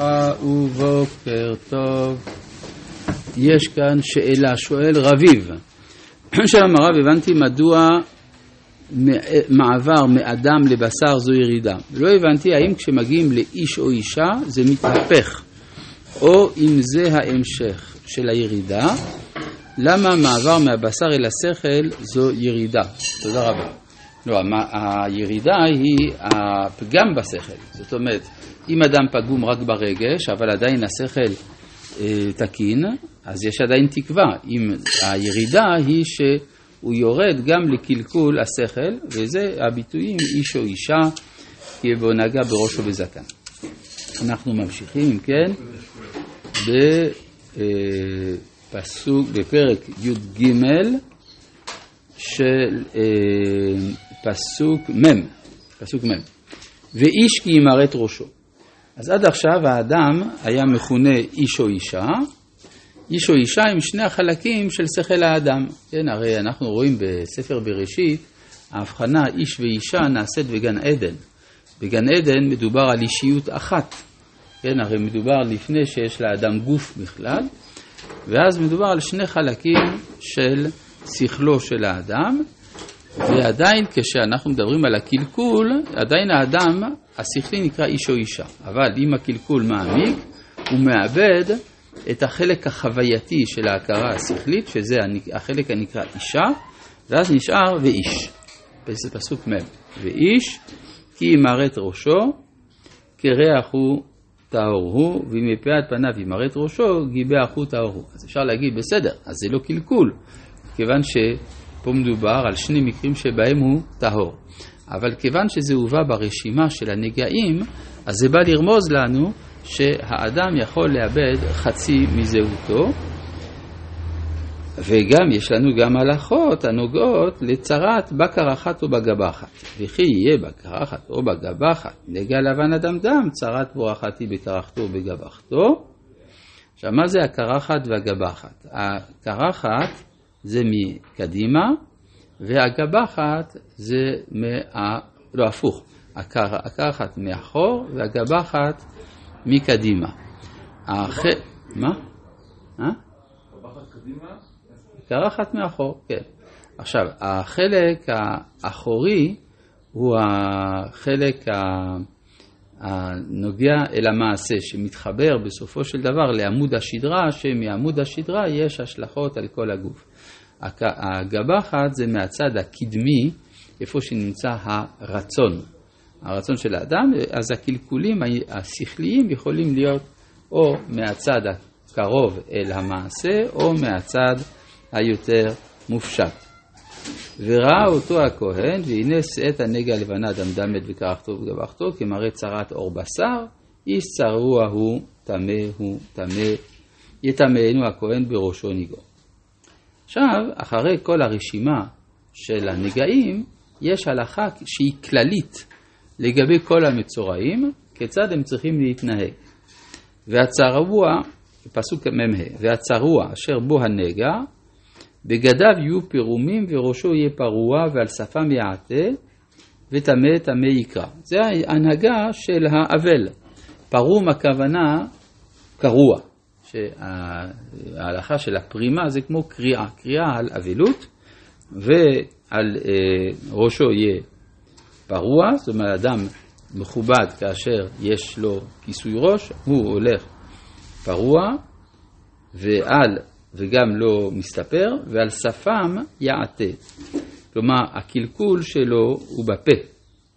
ובוקר טוב. יש כאן שאלה, שואל רביב. שלום הרב, הבנתי מדוע מעבר מאדם לבשר זו ירידה. לא הבנתי האם כשמגיעים לאיש או אישה זה מתהפך, או אם זה ההמשך של הירידה, למה מעבר מהבשר אל השכל זו ירידה? תודה רבה. לא, הירידה היא הפגם בשכל. זאת אומרת, אם אדם פגום רק ברגש, אבל עדיין השכל אה, תקין, אז יש עדיין תקווה. אם הירידה היא שהוא יורד גם לקלקול השכל, וזה הביטויים איש או אישה, כי בו נגע בראש או בזקן. אנחנו ממשיכים, אם כן, בפסוק, בפרק י"ג של אה, פסוק מ', פסוק מ', ואיש כי ימרט ראשו. אז עד עכשיו האדם היה מכונה איש או אישה, איש או אישה עם שני החלקים של שכל האדם. כן, הרי אנחנו רואים בספר בראשית, ההבחנה איש ואישה נעשית בגן עדן. בגן עדן מדובר על אישיות אחת. כן, הרי מדובר לפני שיש לאדם גוף בכלל, ואז מדובר על שני חלקים של שכלו של האדם, ועדיין כשאנחנו מדברים על הקלקול, עדיין האדם, השכלי נקרא איש או אישה. אבל אם הקלקול מעמיק, הוא מאבד את החלק החווייתי של ההכרה השכלית, שזה החלק הנקרא אישה, ואז נשאר ואיש. זה פסוק מ' ואיש, כי ימרט ראשו, כריח הוא טהור הוא, ואם מפאת פניו ימרט ראשו, גיבח הוא טהור הוא. אז אפשר להגיד, בסדר, אז זה לא קלקול, כיוון ש... פה מדובר על שני מקרים שבהם הוא טהור. אבל כיוון שזה הובא ברשימה של הנגעים, אז זה בא לרמוז לנו שהאדם יכול לאבד חצי מזהותו, וגם יש לנו גם הלכות הנוגעות לצרת בקרחת או בגבחת. וכי יהיה בקרחת או בגבחת, נגע לבן אדם דם, צרת בורחתי בקרחתו ובגבחתו. עכשיו, מה זה הקרחת והגבחת? הקרחת זה מקדימה, והגבחת זה מה... לא, הפוך, הקרחת מאחור והגבחת מקדימה. הח... מה? אה? קרחת מאחור, כן. עכשיו, החלק האחורי הוא החלק הנוגע אל המעשה, שמתחבר בסופו של דבר לעמוד השדרה, שמעמוד השדרה יש השלכות על כל הגוף. הגבחת זה מהצד הקדמי, איפה שנמצא הרצון. הרצון של האדם, אז הקלקולים השכליים יכולים להיות או מהצד הקרוב אל המעשה, או מהצד היותר מופשט. וראה אותו הכהן, והנה שאת הנגע הלבנה דמדמת וקרחתו וגבחתו, כמראה צרת עור בשר, איש צרוע הוא, טמא הוא, טמא, יטמאנו הכהן בראשו ניגו. עכשיו, אחרי כל הרשימה של הנגעים, יש הלכה שהיא כללית לגבי כל המצורעים, כיצד הם צריכים להתנהג. והצרוע, פסוק מ"ה, והצרוע אשר בו הנגע, בגדיו יהיו פירומים וראשו יהיה פרוע ועל שפם יעטה וטמא טמא יקרא. זה ההנהגה של האבל. פרום הכוונה קרוע. שההלכה של הפרימה זה כמו קריאה, קריאה על אבלות ועל אה, ראשו יהיה פרוע, זאת אומרת אדם מכובד כאשר יש לו כיסוי ראש, הוא הולך פרוע ועל וגם לא מסתפר, ועל שפם יעטה. כלומר, הקלקול שלו הוא בפה,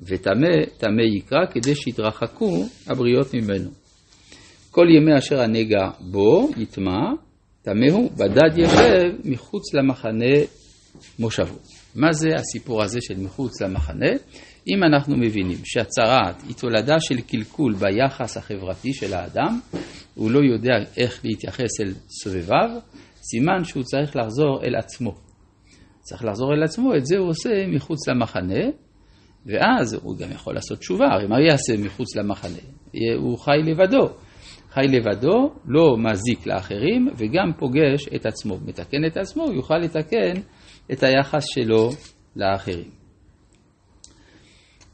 וטמא, טמא יקרא, כדי שיתרחקו הבריות ממנו. כל ימי אשר הנגע בו יטמע, טמא הוא, בדד ישב מחוץ למחנה מושבו. מה זה הסיפור הזה של מחוץ למחנה? אם אנחנו מבינים שהצרעת היא תולדה של קלקול ביחס החברתי של האדם, הוא לא יודע איך להתייחס אל סובביו, סימן שהוא צריך לחזור אל עצמו. צריך לחזור אל עצמו, את זה הוא עושה מחוץ למחנה, ואז הוא גם יכול לעשות תשובה, הרי מה יעשה מחוץ למחנה? הוא חי לבדו. חי לבדו, לא מזיק לאחרים וגם פוגש את עצמו. מתקן את עצמו, הוא יוכל לתקן את היחס שלו לאחרים.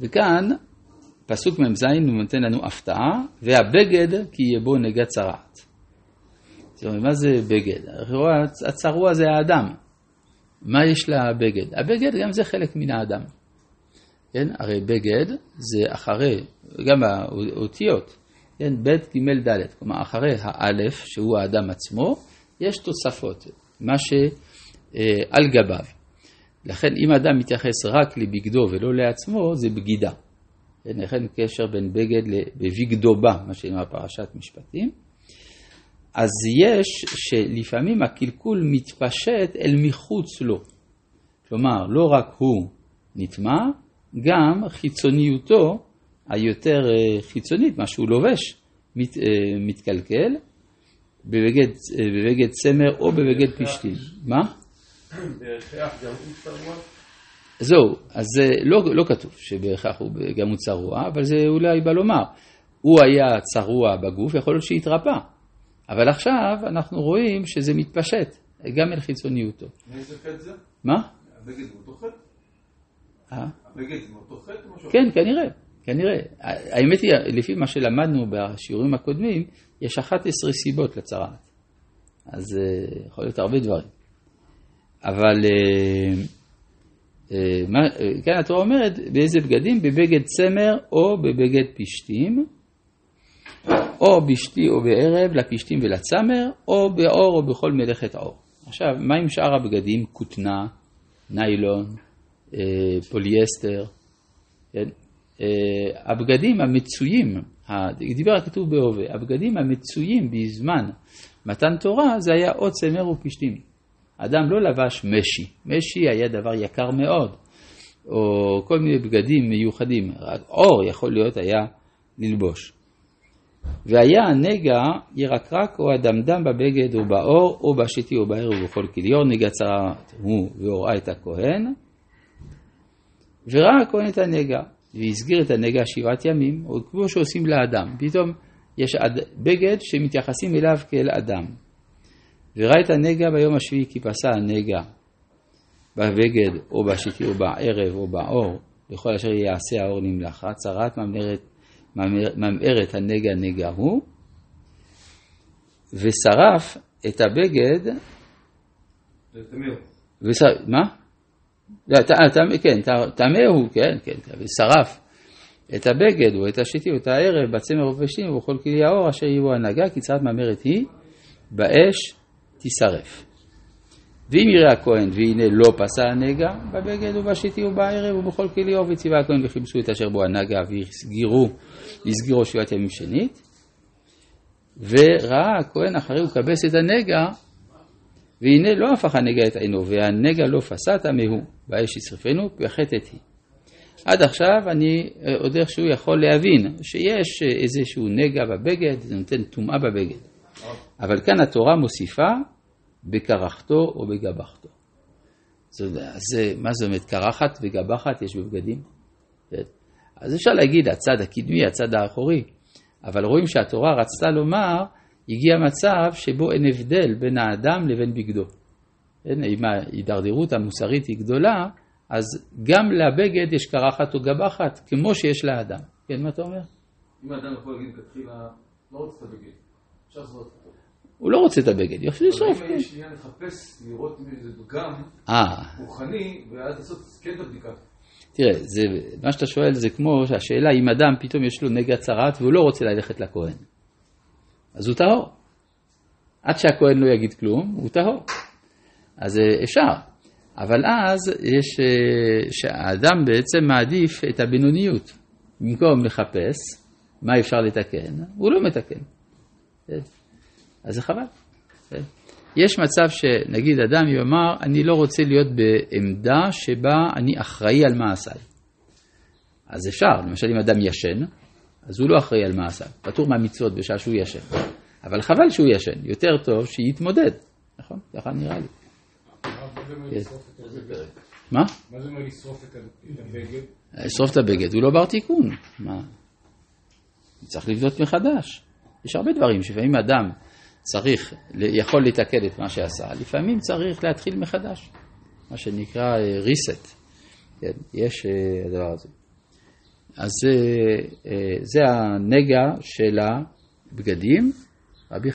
וכאן פסוק מ"ז הוא נותן לנו הפתעה, והבגד כי יהיה בו נגע צרעת. זאת אומרת, מה זה בגד? הצרוע זה האדם. מה יש לבגד? הבגד גם זה חלק מן האדם. כן? הרי בגד זה אחרי, גם האותיות, כן? ב' ג' ד', כלומר אחרי האלף, שהוא האדם עצמו, יש תוספות, מה שעל גביו. לכן אם אדם מתייחס רק לבגדו ולא לעצמו, זה בגידה. כן? לכן קשר בין בגד לבגדו בה, מה שנאמר פרשת משפטים. אז יש שלפעמים הקלקול מתפשט אל מחוץ לו. כלומר, לא רק הוא נטמע, גם חיצוניותו היותר אה, חיצונית, מה שהוא לובש, מת, אה, מתקלקל בבגד, אה, בבגד צמר או בבגד פשתים. מה? זהו, אז זה לא, לא כתוב שבהכרח הוא גם הוא צרוע, אבל זה אולי בא לומר. הוא היה צרוע בגוף, יכול להיות שהתרפא. אבל עכשיו אנחנו רואים שזה מתפשט, גם אל חיצוניותו. מאיזה חטא זה? מה? הבגד הוא אותו חטא? אה? הבגד זה אותו חטא? כן, כנראה, כנראה. האמת היא, לפי מה שלמדנו בשיעורים הקודמים, יש 11 סיבות לצרעת. אז uh, יכול להיות הרבה דברים. אבל uh, כאן התורה אומרת, באיזה בגדים? בבגד צמר או בבגד פשתים. או בשתי או בערב, לפשתים ולצמר, או באור או בכל מלאכת עור. עכשיו, מה עם שאר הבגדים? כותנה, ניילון, אה, פולייסטר, כן? אה, הבגדים המצויים, דיבר הכתוב בהווה, הבגדים המצויים בזמן מתן תורה זה היה או צמר ופשתים. אדם לא לבש משי, משי היה דבר יקר מאוד, או כל מיני בגדים מיוחדים, רק אור יכול להיות היה ללבוש. והיה הנגע ירקרק או הדמדם בבגד או באור או בשתי או בערב ובכל כליון, נגע צרת הוא והוראה את הכהן, וראה הכהן את הנגע, והסגיר את הנגע שבעת ימים, או כמו שעושים לאדם, פתאום יש בגד שמתייחסים אליו כאל אדם. וראה את הנגע ביום השביעי כי פסע הנגע בבגד או בשתי או בערב או באור, לכל אשר יעשה האור נמלכה, צרת ממלרת ממאר את הנגע נגע הוא, ושרף את הבגד, ושר... מה? לא, כן, טמא הוא, כן, כן, ושרף את הבגד או את השיטי או את הערב בצמר ובשתים ובכל כלי האור אשר יהיו הנהגה כי צרת מאמרת היא באש תישרף. ואם יראה הכהן והנה לא פסע הנגע בבגד ובשיטי ובערב ובכל כלי אור וציווה הכהן וכיבסו את אשר בו הנגע והסגירו הסגירו שבעת ימים שנית וראה הכהן אחרי הוא כבס את הנגע והנה לא הפך הנגע את עינו והנגע לא פסע טמאו באש ישרפנו פחתת היא. עד עכשיו אני אה, עוד איכשהו יכול להבין שיש אה, איזשהו נגע בבגד, זה נותן טומאה בבגד. אבל כאן התורה מוסיפה בקרחתו או בגבחתו. זה, זה, מה זה אומרת, קרחת וגבחת יש בבגדים? כן. אז אפשר להגיד הצד הקדמי, הצד האחורי, אבל רואים שהתורה רצתה לומר, הגיע מצב שבו אין הבדל בין האדם לבין בגדו. כן, אם ההידרדרות המוסרית היא גדולה, אז גם לבגד יש קרחת או גבחת, כמו שיש לאדם. כן, מה אתה אומר? אם האדם יכול להגיד, כתחילה, לא רוצה את הבגד, אפשר לעשות הוא לא רוצה את הבגד, יופי לשרוף. אבל אם יש עניין לחפש, לראות אם זה פגם אה. רוחני, ואז לעשות כן את הבדיקה. תראה, זה, מה שאתה שואל זה כמו השאלה אם אדם פתאום יש לו נגע צרעת והוא לא רוצה ללכת לכהן. אז הוא טהור. עד שהכהן לא יגיד כלום, הוא טהור. אז אה, אפשר. אבל אז יש, אה, שהאדם בעצם מעדיף את הבינוניות. במקום לחפש מה אפשר לתקן, הוא לא מתקן. אז זה חבל. יש מצב שנגיד אדם יאמר, אני לא רוצה להיות בעמדה שבה אני אחראי על מעשיי. אז אפשר, למשל אם אדם ישן, אז הוא לא אחראי על מעשיו, פטור מהמצוות בשעה שהוא ישן. אבל חבל שהוא ישן, יותר טוב שיתמודד, נכון? ככה נראה לי. מה? מה זה אומר לשרוף את הבגד? לשרוף את הבגד, הוא לא בר תיקון. מה? צריך לבדוק מחדש. יש הרבה דברים שלפעמים אדם צריך, יכול לתקן את מה שעשה, לפעמים צריך להתחיל מחדש, מה שנקרא אה, reset, כן, יש אה, הדבר הזה. אז זה הנגע של הבגדים.